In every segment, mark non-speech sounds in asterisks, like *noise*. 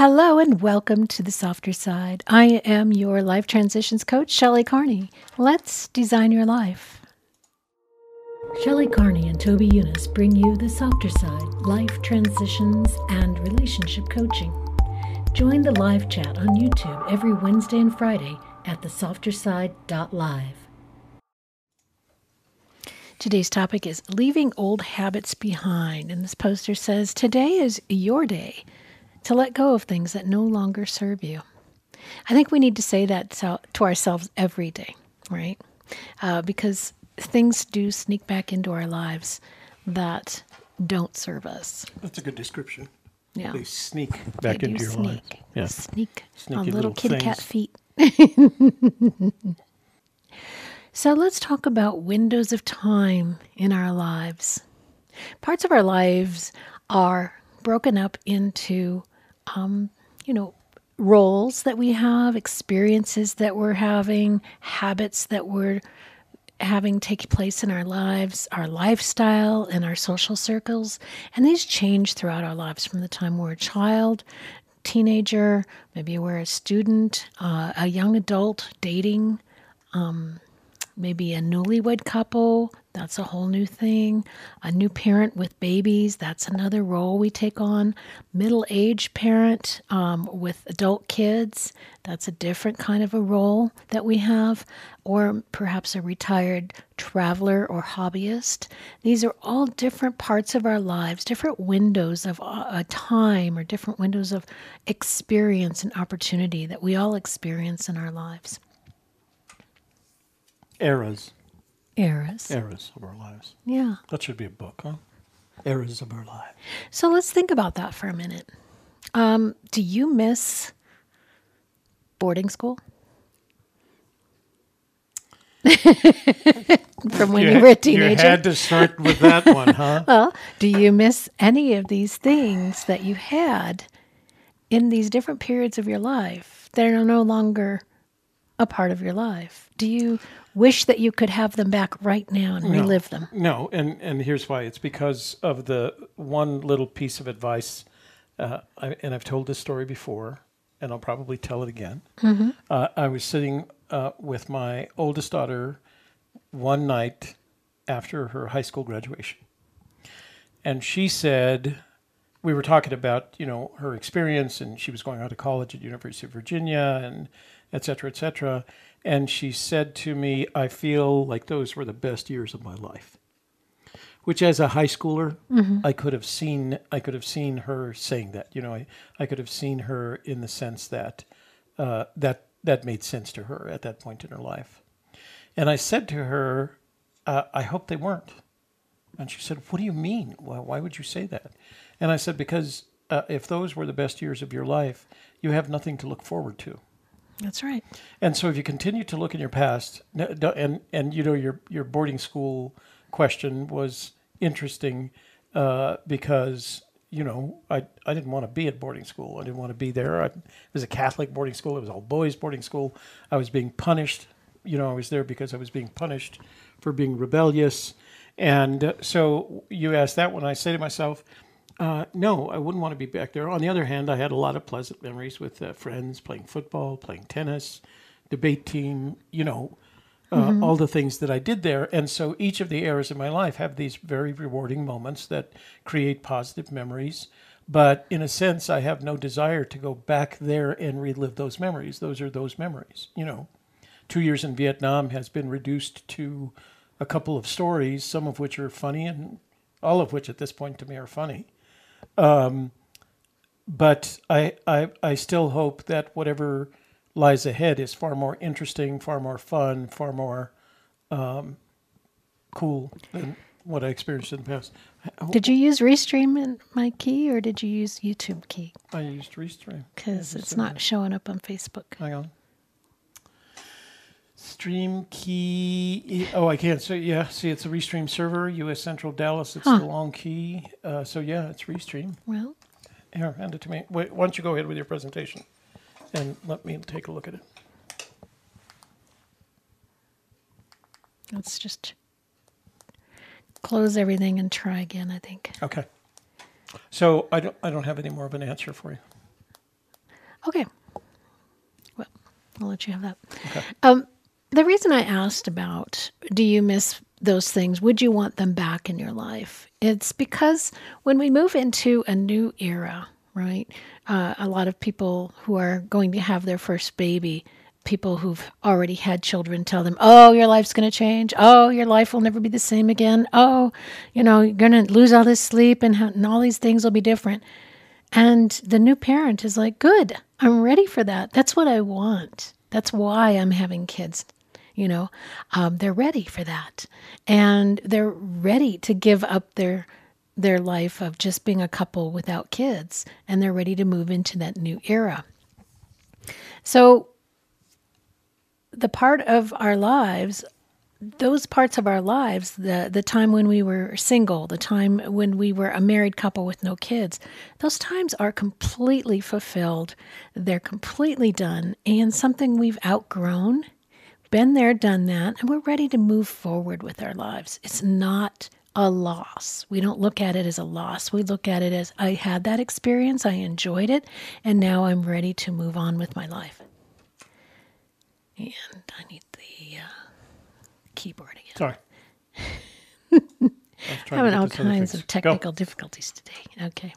Hello and welcome to the softer side. I am your life transitions coach, Shelley Carney. Let's design your life. Shelley Carney and Toby Younis bring you the softer side, life transitions, and relationship coaching. Join the live chat on YouTube every Wednesday and Friday at thesofterside.live. Today's topic is leaving old habits behind. And this poster says, Today is your day to let go of things that no longer serve you. I think we need to say that to, to ourselves every day, right? Uh, because things do sneak back into our lives that don't serve us. That's a good description. Yeah. They sneak back They into your sneak. life. Yeah. Sneak Sneaky on little little kitty cat feet. *laughs* so let's talk about windows of time in our lives. Parts of our lives are broken up into, um, you know, roles that we have, experiences that we're having, habits that we're having take place in our lives, our lifestyle, and our social circles. And these change throughout our lives from the time we're a child, teenager, maybe we're a student, uh, a young adult dating, um, maybe a newlywed couple. That's a whole new thing. A new parent with babies. That's another role we take on. Middle aged parent um, with adult kids. That's a different kind of a role that we have. Or perhaps a retired traveler or hobbyist. These are all different parts of our lives, different windows of uh, time or different windows of experience and opportunity that we all experience in our lives. Eras. Eras. Eras of our lives. Yeah. That should be a book, huh? Eras of our lives. So let's think about that for a minute. Um, do you miss boarding school? *laughs* From when you, were a teenager? You had to start with that one, *laughs* huh? well, do you miss any of these things that you had in these different periods of your life that are no longer a part of your life? Do you wish that you could have them back right now and relive them? No, and, and here's why. It's because of the one little piece of advice, uh, I, and I've told this story before, and I'll probably tell it again. Uh, I was sitting uh, with my oldest daughter one night after her high school graduation, and she said, we were talking about you know her experience, and she was going out to college at University of Virginia, and et cetera, et cetera. And she said to me, I feel like those were the best years of my life. Which as a high schooler, I could have seen I could have seen her saying that. You know, I, I could have seen her in the sense that uh, that that made sense to her at that point in her life. And I said to her, uh, I hope they weren't. And she said, What do you mean? Why, why would you say that? And I said, Because uh, if those were the best years of your life, you have nothing to look forward to. That's right. And so, if you continue to look in your past, and and you know your your boarding school question was interesting uh, because you know I I didn't want to be at boarding school. I didn't want to be there. I, it was a Catholic boarding school. It was all boys boarding school. I was being punished. You know, I was there because I was being punished for being rebellious. And uh, so you asked that when I say to myself, uh, no, I wouldn't want to be back there. On the other hand, I had a lot of pleasant memories with uh, friends playing football, playing tennis, debate team, you know, uh, all the things that I did there. And so each of the eras of my life have these very rewarding moments that create positive memories. But in a sense, I have no desire to go back there and relive those memories. Those are those memories, you know. Two years in Vietnam has been reduced to a couple of stories, some of which are funny and all of which at this point to me are funny but I, I I still hope that whatever lies ahead is far more interesting, far more fun, far more um, cool than what I experienced in the past. Did you use Restream in my key or did you use YouTube key? I used Restream. Because it's not showing up on Facebook. Hang on. Stream key. Oh, I can't. So yeah, see, it's a Restream server, U.S. Central Dallas. It's Huh. the long key. Uh, so yeah, it's Restream. Well, Here, hand it to me. Wait, why don't you go ahead with your presentation, and let me take a look at it. let's just close everything and try again, I think. Okay. So I don't I don't have any more of an answer for you. Okay. Well, I'll let you have that. Okay. Um, the reason I asked about do you miss those things, would you want them back in your life? It's because when we move into a new era, right? Uh, a lot of people who are going to have their first baby, people who've already had children tell them, oh, your life's going to change. Oh, your life will never be the same again. Oh, you know, you're going to lose all this sleep and, and all these things will be different. And the new parent is like, good, I'm ready for that. That's what I want. That's why I'm having kids. You know, um, they're ready for that. And they're ready to give up their their life of just being a couple without kids and they're ready to move into that new era. So the part of our lives those parts of our lives, the the time when we were single, the time when we were a married couple with no kids, those times are completely fulfilled. They're completely done and something we've outgrown, been there, done that, and we're ready to move forward with our lives. It's not a loss. We don't look at it as a loss. We look at it as I had that experience, I enjoyed it, and now I'm ready to move on with my life. And I need the uh, keyboard again. Sorry. *laughs* Having all kinds of technical Go. difficulties today. Okay.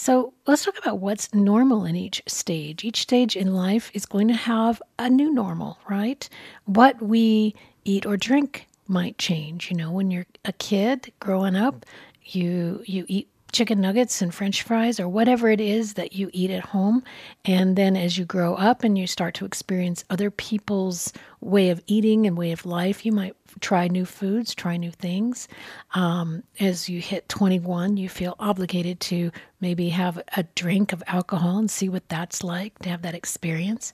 So let's talk about what's normal in each stage. Each stage in life is going to have a new normal, right? What we eat or drink might change. You know, when you're a kid growing up, you you eat chicken nuggets and french fries or whatever it is that you eat at home. And then as you grow up and you start to experience other people's way of eating and way of life, you might try new foods, try new things. Um, as you hit 21, you feel obligated to maybe have a drink of alcohol and see what that's like to have that experience.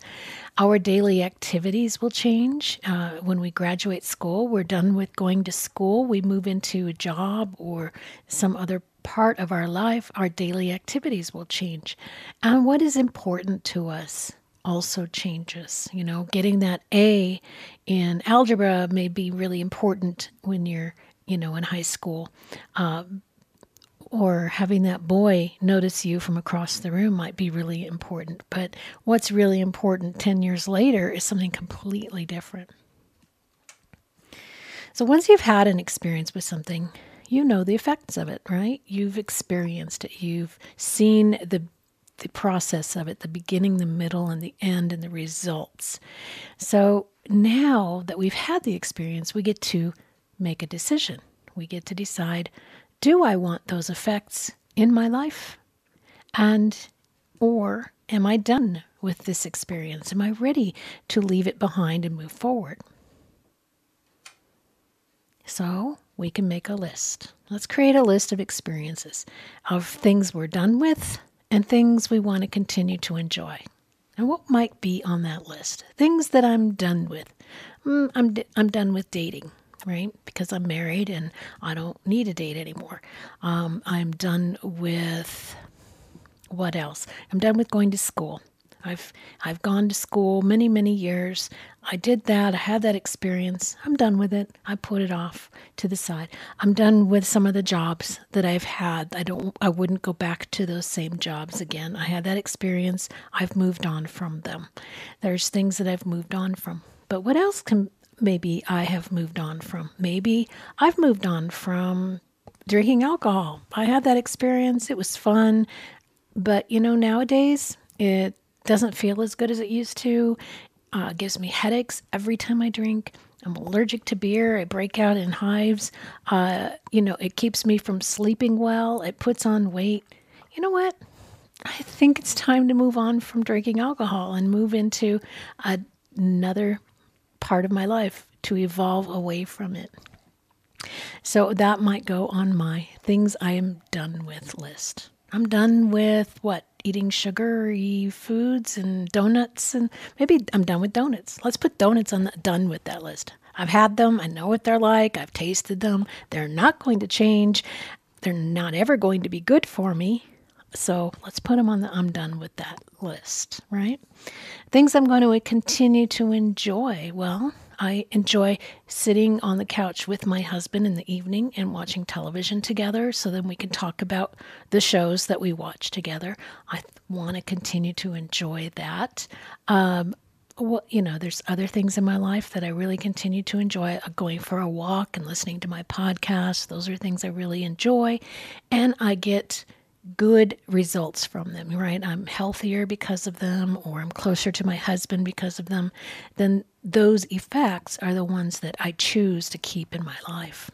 Our daily activities will change. Uh, when we graduate school, we're done with going to school, we move into a job or some other part of our life, our daily activities will change. And what is important to us also changes. You know, getting that A in algebra may be really important when you're, you know, in high school. Um, or having that boy notice you from across the room might be really important. But what's really important 10 years later is something completely different. So once you've had an experience with something, you know the effects of it, right? You've experienced it. You've seen the the process of it, the beginning, the middle, and the end, and the results. So now that we've had the experience, we get to make a decision. We get to decide do I want those effects in my life? And, or am I done with this experience? Am I ready to leave it behind and move forward? So we can make a list. Let's create a list of experiences of things we're done with and things we want to continue to enjoy. And what might be on that list? Things that I'm done with. Mm, I'm, d- I'm done with dating, right? Because I'm married and I don't need a date anymore. Um, I'm done with what else? I'm done with going to school. I've I've gone to school many many years. I did that. I had that experience. I'm done with it. I put it off to the side. I'm done with some of the jobs that I've had. I don't I wouldn't go back to those same jobs again. I had that experience. I've moved on from them. There's things that I've moved on from. But what else can maybe I have moved on from? Maybe I've moved on from drinking alcohol. I had that experience. It was fun. But you know, nowadays it doesn't feel as good as it used to. Uh, gives me headaches every time I drink. I'm allergic to beer. I break out in hives. Uh, you know, it keeps me from sleeping well. It puts on weight. You know what? I think it's time to move on from drinking alcohol and move into another part of my life to evolve away from it. So that might go on my things I am done with list. I'm done with what? Eating sugary foods and donuts and maybe I'm done with donuts. Let's put donuts on the done with that list. I've had them, I know what they're like, I've tasted them. They're not going to change. They're not ever going to be good for me. So let's put them on the I'm done with that list, right? Things I'm going to continue to enjoy. Well, I enjoy sitting on the couch with my husband in the evening and watching television together so then we can talk about the shows that we watch together. I want to continue to enjoy that. Um, well, you know, there's other things in my life that I really continue to enjoy. Uh, going for a walk and listening to my podcast, those are things I really enjoy. And I get good results from them, right? I'm healthier because of them, or I'm closer to my husband because of them. Then those effects are the ones that I choose to keep in my life.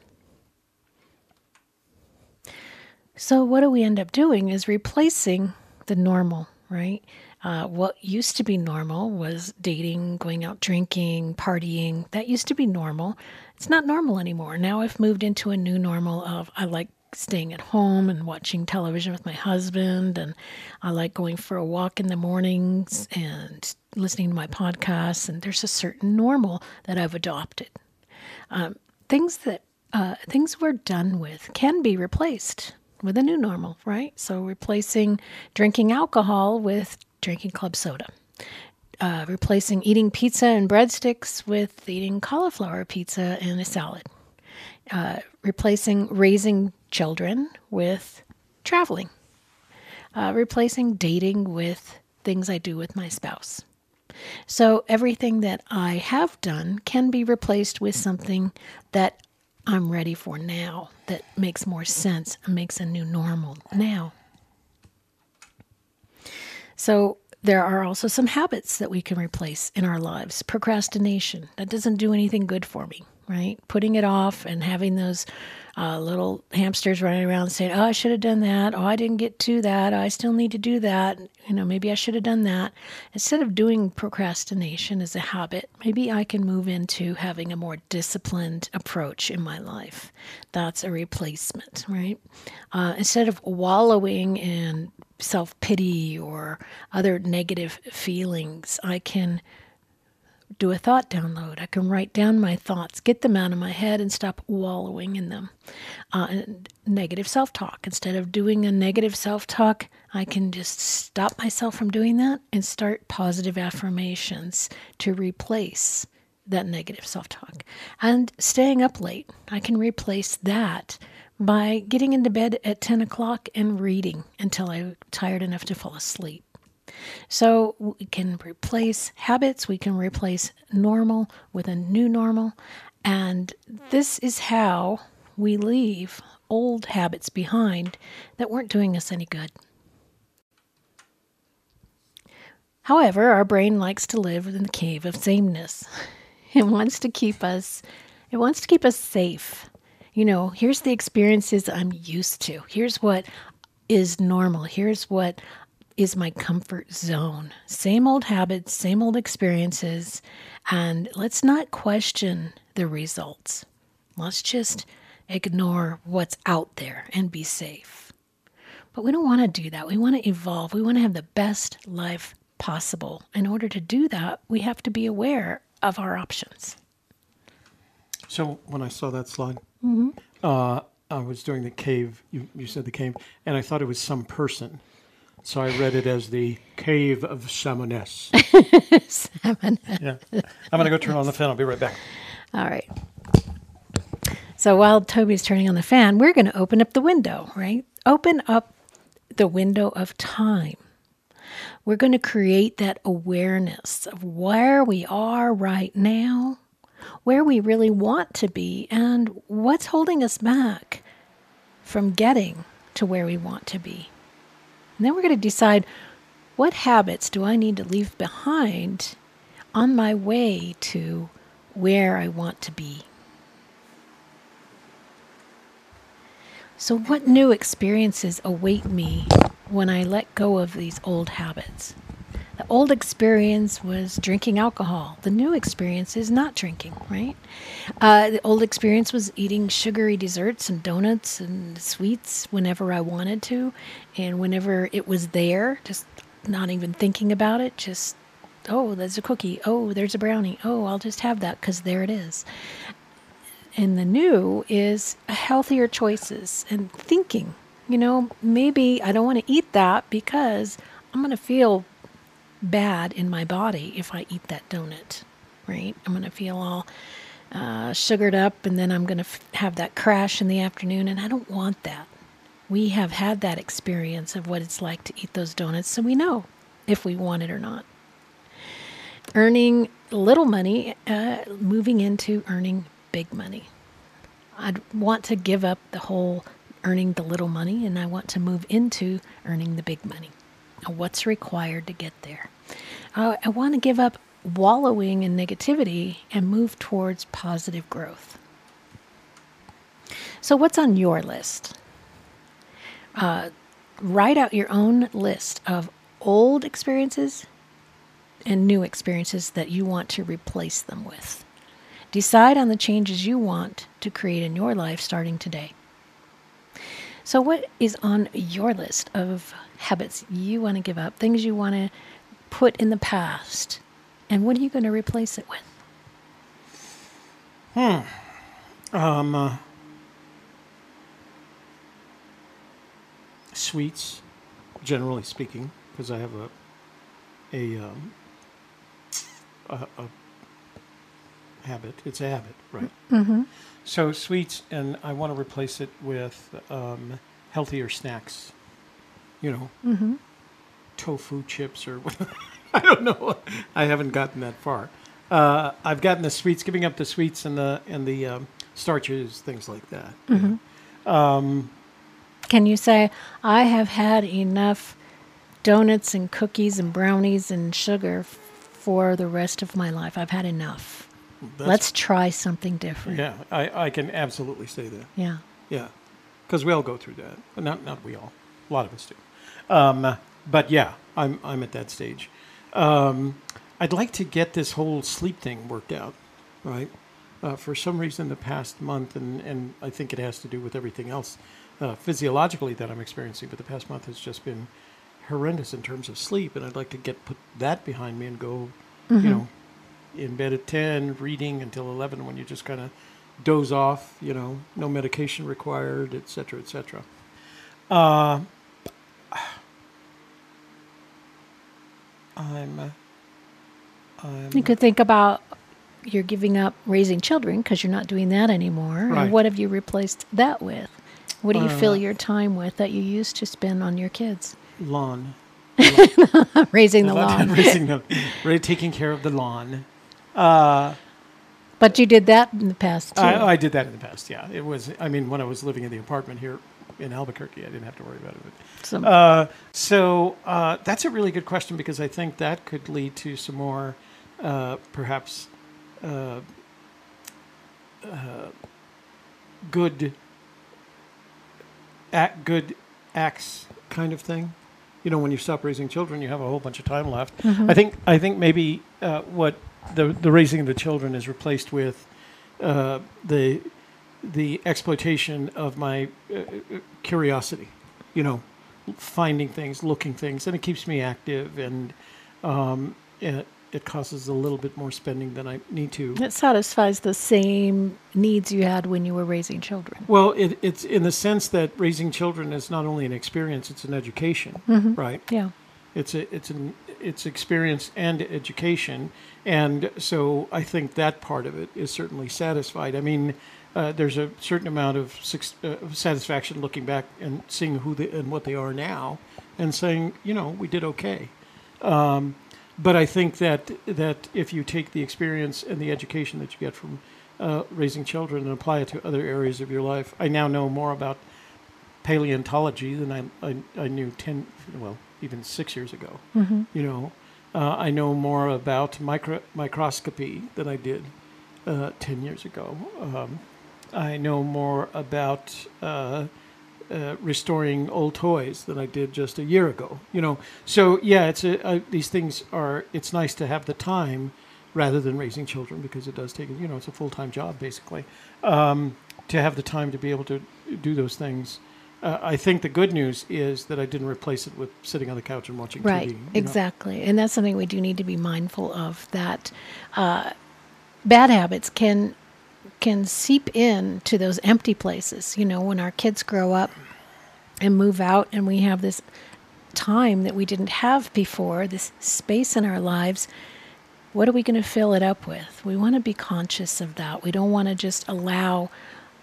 So, what do we end up doing is replacing the normal, right? Uh, what used to be normal was dating, going out drinking, partying. That used to be normal. It's not normal anymore. Now I've moved into a new normal of I like staying at home and watching television with my husband, and I like going for a walk in the mornings and listening to my podcasts. And there's a certain normal that I've adopted. Um, things that uh, things we're done with can be replaced with a new normal, right? So replacing drinking alcohol with drinking club soda. Uh, replacing eating pizza and breadsticks with eating cauliflower pizza and a salad. Uh, replacing raising children with traveling. Uh, replacing dating with things I do with my spouse. So everything that I have done can be replaced with something that I'm ready for now, that makes more sense and makes a new normal now. So there are also some habits that we can replace in our lives. Procrastination, that doesn't do anything good for me, right? Putting it off and having those uh, little hamsters running around saying, Oh, I should have done that. Oh, I didn't get to that. Oh, I still need to do that. You know, maybe I should have done that. Instead of doing procrastination as a habit, maybe I can move into having a more disciplined approach in my life. That's a replacement, right? Uh, instead of wallowing in self pity or other negative feelings, I can do a thought download. I can write down my thoughts, get them out of my head, and stop wallowing in them. Uh, negative self talk. Instead of doing a negative self talk, I can just stop myself from doing that and start positive affirmations to replace that negative self talk. And staying up late, I can replace that by getting into bed at 10 o'clock and reading until I'm tired enough to fall asleep. So we can replace habits, we can replace normal with a new normal. And this is how we leave old habits behind that weren't doing us any good. However, our brain likes to live in the cave of sameness. *laughs* It wants to keep us it wants to keep us safe. You know, here's the experiences I'm used to. Here's what is normal. Here's what is my comfort zone. Same old habits, same old experiences, and let's not question the results. Let's just ignore what's out there and be safe. But we don't want to do that. We want to evolve. We want to have the best life possible. In order to do that, we have to be aware of our options. So when I saw that slide, mm-hmm. uh, I was doing the cave. You, you said the cave, and I thought it was some person. So I read it as the Cave of Salmoness. *laughs* Salmoness. Yeah. I'm going to go turn on the fan. I'll be right back. All right. So while Toby's turning on the fan, we're going to open up the window, right? Open up the window of time. We're going to create that awareness of where we are right now, where we really want to be, and what's holding us back from getting to where we want to be. And then we're going to decide what habits do I need to leave behind on my way to where I want to be. So, what new experiences await me when I let go of these old habits? The old experience was drinking alcohol. The new experience is not drinking, right? Uh, the old experience was eating sugary desserts and donuts and sweets whenever I wanted to and whenever it was there, just not even thinking about it, just, oh, there's a cookie. Oh, there's a brownie. Oh, I'll just have that because there it is. And the new is healthier choices and thinking. You know, maybe I don't want to eat that because I'm going to feel bad in my body if I eat that donut. right? I'm going to feel all uh, sugared up and then I'm going to f- have that crash in the afternoon. And I don't want that. We have had that experience of what it's like to eat those donuts, so we know if we want it or not. Earning little money, uh, moving into earning big money. I'd want to give up the whole earning the little money and I want to move into earning the big money. What's required to get there? Uh, I want to give up wallowing in negativity and move towards positive growth. So, what's on your list? Uh, write out your own list of old experiences and new experiences that you want to replace them with. Decide on the changes you want to create in your life starting today. So, what is on your list of habits you want to give up, things you want to put in the past, and what are you going to replace it with? Hmm. Um, uh, sweets, generally speaking, because I have a a, um, a a habit. It's a habit, right? Mm-hmm. So sweets, and I want to replace it with um, healthier snacks. You know, Mm-hmm. tofu chips or *laughs* I don't know. I haven't gotten that far. Uh, I've gotten the sweets, giving up the sweets and the and the um, starches, things like that. Mm-hmm. Can you say, I have had enough donuts and cookies and brownies and sugar f- for the rest of my life? I've had enough. Let's try something different. Yeah, I, I can absolutely say that. Yeah. Yeah, because we all go through that. But Not not we all. A lot of us do. Um, but yeah, I'm I'm at that stage. Um, I'd like to get this whole sleep thing worked out, right? Uh, for some reason, the past month, and, and I think it has to do with everything else uh, physiologically that I'm experiencing, but the past month has just been horrendous in terms of sleep, and I'd like to get put that behind me and go, you know, in bed at ten, reading until eleven, when you just kind of doze off, you know, no medication required, et cetera, et cetera. Uh, I'm, uh, I'm, You could think about you're giving up raising children because you're not doing that anymore. Right. And what have you replaced that with? What do you Uh, fill your time with that you used to spend on your kids? lawn. *laughs* Raising the lawn. *laughs* raising really taking care of the lawn. Uh, But you did that in the past too. I, I did that in the past. Yeah, it was. I mean, when I was living in the apartment here in Albuquerque, I didn't have to worry about it. So- Uh, so uh, that's a really good question because I think that could lead to some more, uh, perhaps, uh, uh, good, act, good acts kind of thing. You know, when you stop raising children, you have a whole bunch of time left. I think. I think maybe uh, what the the raising of the children is replaced with uh, the the exploitation of my uh, uh, curiosity. You know, finding things, looking things, and it keeps me active, and um, it, it causes a little bit more spending than I need to. It satisfies the same needs you had when you were raising children. Well, it, it's in the sense that raising children is not only an experience; it's an education, right? Yeah. It's a it's an it's experience and education, and so I think that part of it is certainly satisfied. I mean, uh, there's a certain amount of uh, satisfaction looking back and seeing who they and what they are now, and saying, you know, we did okay. Um, but I think that that if you take the experience and the education that you get from uh, raising children and apply it to other areas of your life, I now know more about paleontology than I, I, I knew 10, well, even six years ago. Mm-hmm. You know, uh, I know more about micro, microscopy than I did uh, 10 years ago. Um, I know more about uh, uh, restoring old toys than I did just a year ago. You know, so yeah, it's a, uh, these things are. It's nice to have the time rather than raising children because it does take. You know, it's a full time job basically. Um, to have the time to be able to do those things. Uh, I think the good news is that I didn't replace it with sitting on the couch and watching Right. TV. know. Exactly. And that's something we do need to be mindful of that uh, bad habits can can seep in to those empty places. You know, when our kids grow up and move out and we have this time that we didn't have before, this space in our lives, what are we going to fill it up with? We want to be conscious of that. We don't want to just allow,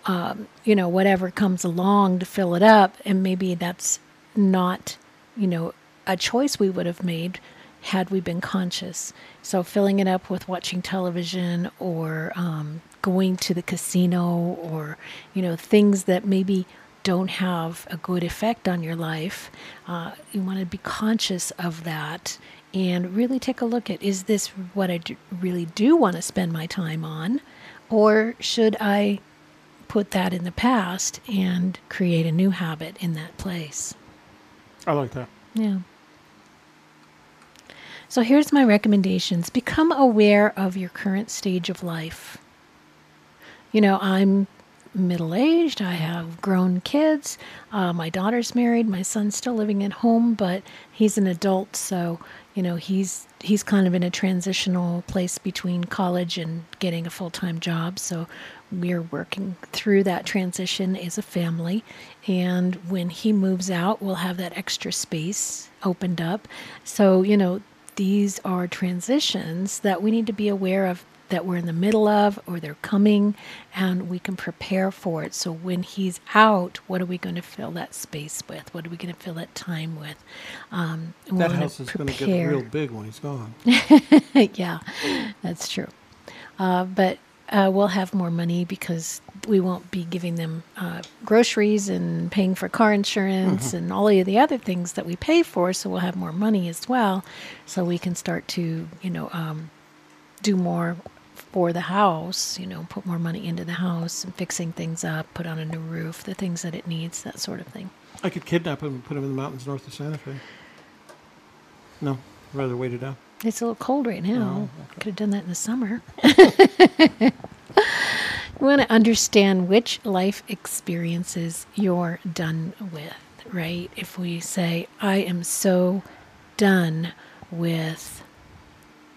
um, you know, whatever comes along to fill it up, and maybe that's not, you know, a choice we would have made had we been conscious. So filling it up with watching television or um, going to the casino or, you know, things that maybe don't have a good effect on your life, uh, you want to be conscious of that and really take a look at is this what I really do want to spend my time on? Or should I put that in the past and create a new habit in that place? I like that. Yeah. So here's my recommendations become aware of your current stage of life. You know, I'm middle aged, I have grown kids, uh, my daughter's married, my son's still living at home, but he's an adult, so you know he's he's kind of in a transitional place between college and getting a full-time job. So we're working through that transition as a family. And when he moves out we'll have that extra space opened up. So you know these are transitions that we need to be aware of that we're in the middle of or they're coming and we can prepare for it. So when he's out, what are we going to fill that space with? What are we going to fill that time with? Um, that house is going to get real big when he's gone. *laughs* yeah, that's true. Uh, but uh, we'll have more money because we won't be giving them uh, groceries and paying for car insurance mm-hmm. and all of the other things that we pay for. So we'll have more money as well, so we can start to, you know, um, do more for the house, you know, put more money into the house and fixing things up, put on a new roof, the things that it needs, that sort of thing. I could kidnap him and put him in the mountains north of Santa Fe. No, I'd rather wait it out. It's a little cold right now. Oh, okay. Could have done that in the summer. we want to understand which life experiences you're done with, right? If we say, I am so done with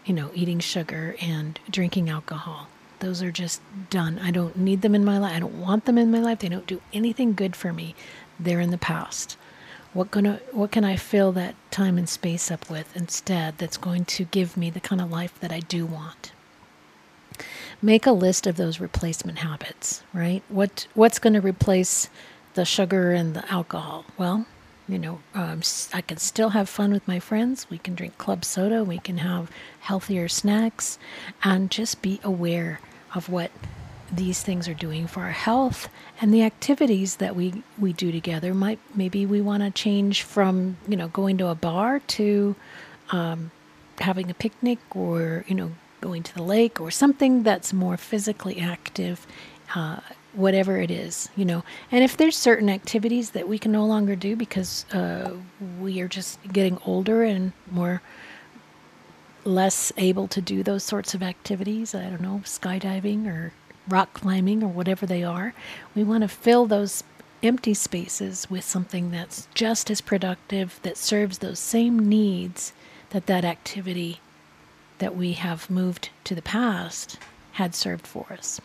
you know, eating sugar and drinking alcohol. Those are just done. I don't need them in my life. I don't want them in my life. They don't do anything good for me. They're in the past. What gonna what can I fill that time and space up with instead that's going to give me the kind of life that I do want? Make a list of those replacement habits, right? What what's going to replace the sugar and the alcohol? Well, you know, um, I can still have fun with my friends. We can drink club soda. We can have healthier snacks and just be aware of what these things are doing for our health and the activities that we, we do together. Might maybe we want to change from you know going to a bar to um, having a picnic or you know going to the lake or something that's more physically active. Uh, whatever it is, you know. And if there's certain activities that we can no longer do because uh, we are just getting older and more less able to do those sorts of activities, I don't know, skydiving or rock climbing or whatever they are, we want to fill those empty spaces with something that's just as productive, that serves those same needs that that activity that we have moved to the past had served for us.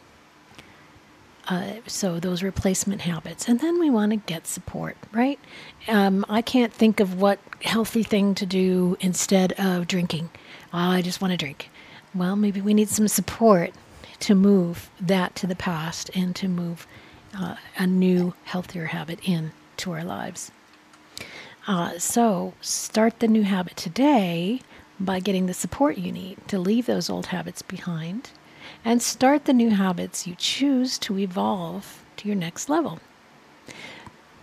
Uh, so those replacement habits, and then we want to get support, right? Um, I can't think of what healthy thing to do instead of drinking. Oh, I just want to drink. Well, maybe we need some support to move that to the past and to move uh, a new, healthier habit into our lives. Uh, so start the new habit today by getting the support you need to leave those old habits behind and start the new habits you choose to evolve to your next level.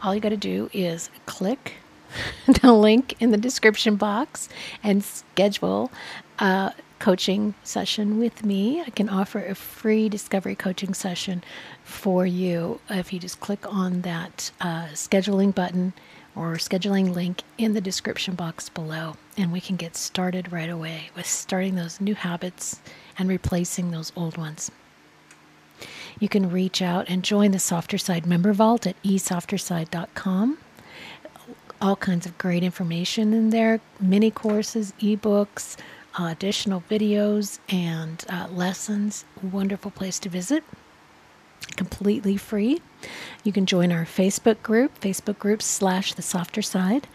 All you got to do is click *laughs* the link in the description box and schedule a coaching session with me. I can offer a free discovery coaching session for you if you just click on that uh, scheduling button or scheduling link in the description box below, and we can get started right away with starting those new habits and replacing those old ones. You can reach out and join the Softer Side member vault at esofterside.com. All kinds of great information in there mini courses, ebooks, uh, additional videos, and uh, lessons. Wonderful place to visit. Completely free. You can join our Facebook group, Facebook group slash the softer side.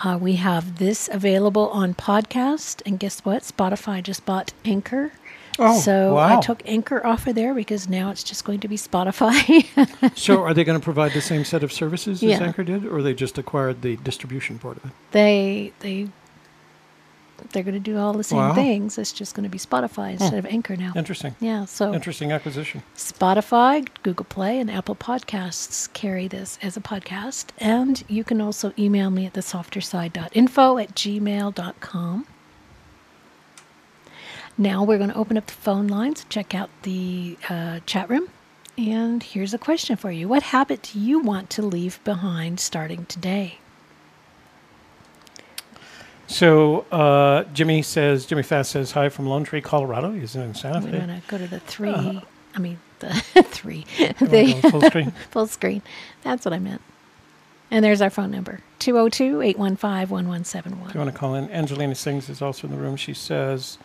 Uh, we have this available on podcast, and guess what? Spotify just bought Anchor. Oh, so I took Anchor off of there because now it's just going to be Spotify. *laughs* So, are they going to provide the same set of services as Anchor did, or they just acquired the distribution part of it? they they they're going to do all the same Wow. things. It's just going to be Spotify instead of Anchor now. Interesting. Yeah, so Interesting acquisition. Spotify, Google Play, and Apple Podcasts carry this as a podcast. And you can also email me at the thesofterside.info at gmail.com. Now we're going to open up the phone lines, check out the uh, chat room. And here's a question for you What habit do you want to leave behind starting today? So, uh, Jimmy says, Jimmy Fast says, hi from Lone Tree, Colorado. He's in Santa Fe. We're going to go to the three, Uh-huh. I mean, the *laughs* three, the full *laughs* screen? full screen. That's what I meant. And there's our phone number 202 815 1171. If you want to call in, Angelina Sings is also in the room. She says,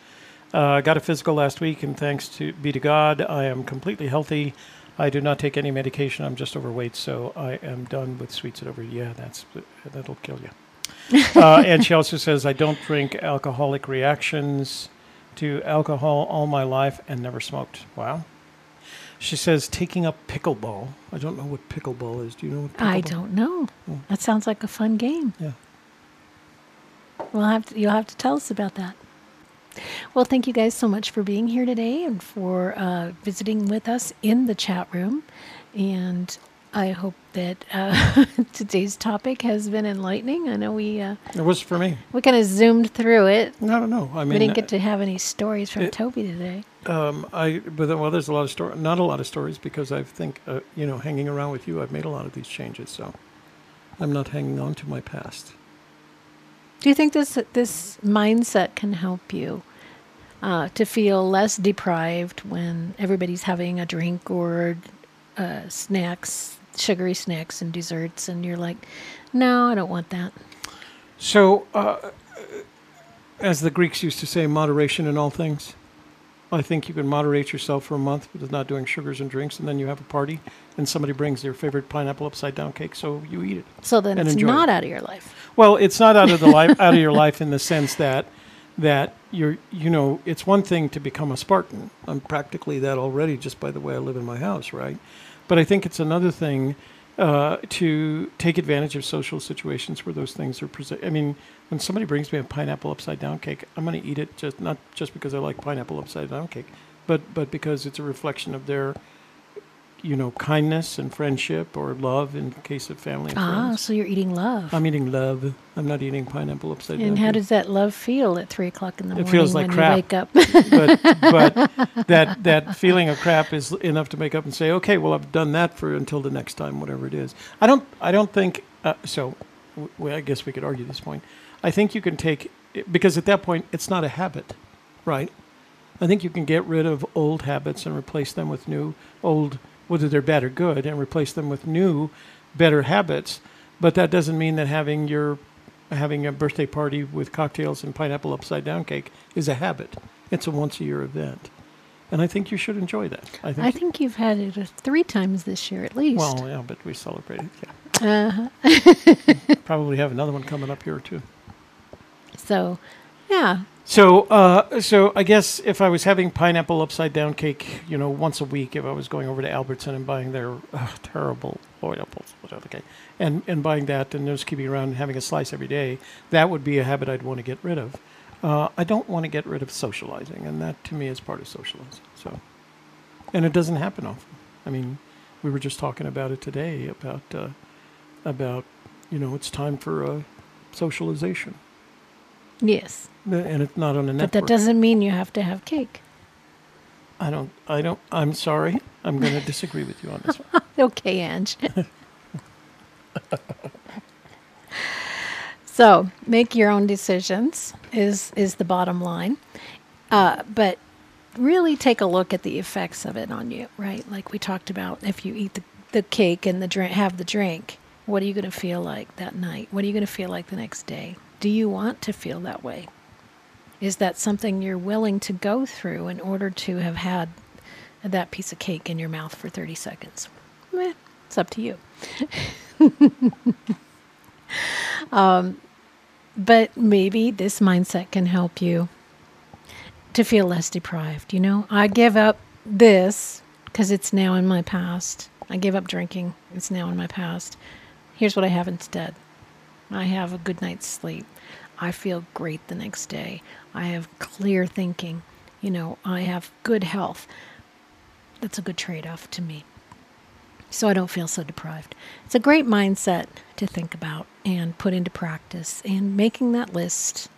uh, "Got a physical last week, and thanks to be to God, I am completely healthy. I do not take any medication. I'm just overweight, so I am done with sweets and over. Yeah, that's that'll kill you." *laughs* uh, and she also says, "I don't drink alcoholic reactions to alcohol all my life and never smoked." Wow. She says, "Taking up pickleball. I don't know what pickleball is. Do you know what? Pickleball? I don't know. Oh. That sounds like a fun game. Yeah. We'll have to, you'll have to tell us about that. Well, thank you guys so much for being here today and for uh, visiting with us in the chat room. And I hope that uh, *laughs* today's topic has been enlightening. I know we uh, It was for me. we kind of zoomed through it. I don't know. I mean, we didn't get to have any stories from it- Toby today. Um, I but well, there's a lot of story, not a lot of stories because I think uh, you know, hanging around with you, I've made a lot of these changes, so I'm not hanging on to my past. Do you think this this mindset can help you uh, to feel less deprived when everybody's having a drink or uh, snacks, sugary snacks and desserts, and you're like, no, I don't want that. So, uh, as the Greeks used to say, moderation in all things. I think you can moderate yourself for a month with not doing sugars and drinks, and then you have a party, and somebody brings their favorite pineapple upside down cake, so you eat it. So then it's not it. out of your life. Well, it's not out of the life *laughs* out of your life in the sense that that you're you know it's one thing to become a Spartan. I'm practically that already just by the way I live in my house, right? But I think it's another thing uh, to take advantage of social situations where those things are present. I mean, when somebody brings me a pineapple upside down cake, I'm going to eat it just not just because I like pineapple upside down cake, but but because it's a reflection of their you know kindness and friendship or love in case of family and Ah, friends. so you're eating love. I'm eating love. I'm not eating pineapple upside down. and how does that love feel at three o'clock in the It morning feels like when crap. you wake up? but but *laughs* that that feeling of crap is enough to make up and say, okay, well, I've done that for until the next time, whatever it is. I don't I don't think uh, so. W- I guess we could argue this point. I think you can take because at that point it's not a habit, right? I think you can get rid of old habits and replace them with new old, whether they're bad or good, and replace them with new, better habits. But that doesn't mean that having your having a birthday party with cocktails and pineapple upside down cake is a habit. It's a once a year event. And I think you should enjoy that. I think, I think you've had it three times this year at least. well, yeah, but we celebrated. Yeah. uh-huh. *laughs* Probably have another one coming up here too. So, yeah, So, uh, so I guess if I was having pineapple upside down cake, you know, once a week, if I was going over to Albertson and buying their uh, terrible pineapples, whatever, okay, and and buying that and just keeping around and having a slice every day, that would be a habit I'd want to get rid of. Uh, I don't want to get rid of socializing, and that to me is part of socializing. So, and it doesn't happen often. I mean, we were just talking about it today about uh, about you know it's time for uh, socialization, yes. And it's not on a network. But that doesn't mean you have to have cake. I don't. I don't. I'm sorry. I'm going *laughs* to disagree with you on this one. *laughs* Okay, Ange. *laughs* so make your own decisions is is the bottom line. Uh, but really take a look at the effects of it on you, right? Like we talked about, if you eat the, the cake and the drink, have the drink, what are you going to feel like that night? What are you going to feel like the next day? Do you want to feel that way? Is that something you're willing to go through in order to have had that piece of cake in your mouth for 30 seconds? Meh, it's up to you. *laughs* um, but maybe this mindset can help you to feel less deprived. You know, I give up this because it's now in my past. I give up drinking, it's now in my past. Here's what I have instead I have a good night's sleep. I feel great the next day. I have clear thinking. You know, I have good health. That's a good trade off to me. So I don't feel so deprived. It's a great mindset to think about and put into practice. And making that list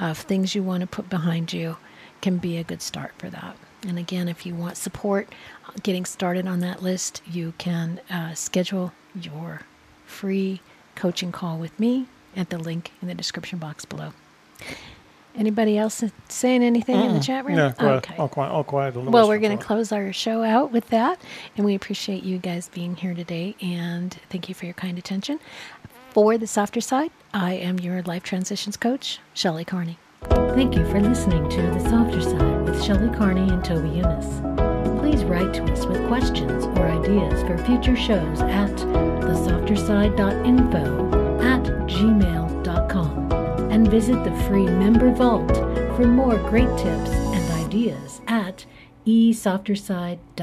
of things you want to put behind you can be a good start for that. And again, if you want support uh, getting started on that list, you can uh, schedule your free coaching call with me at the link in the description box below. Anybody else saying anything mm in the chat room? No, quiet, okay. All quiet. All quiet well, we're going to close our show out with that, and we appreciate you guys being here today, and thank you for your kind attention. For the softer side, I am your life transitions coach, Shelly Carney. Thank you for listening to The Softer Side with Shelly Carney and Toby Younis. Please write to us with questions or ideas for future shows at thesofterside.info at gmail.com and visit the free member vault for more great tips and ideas at thesofterside.com.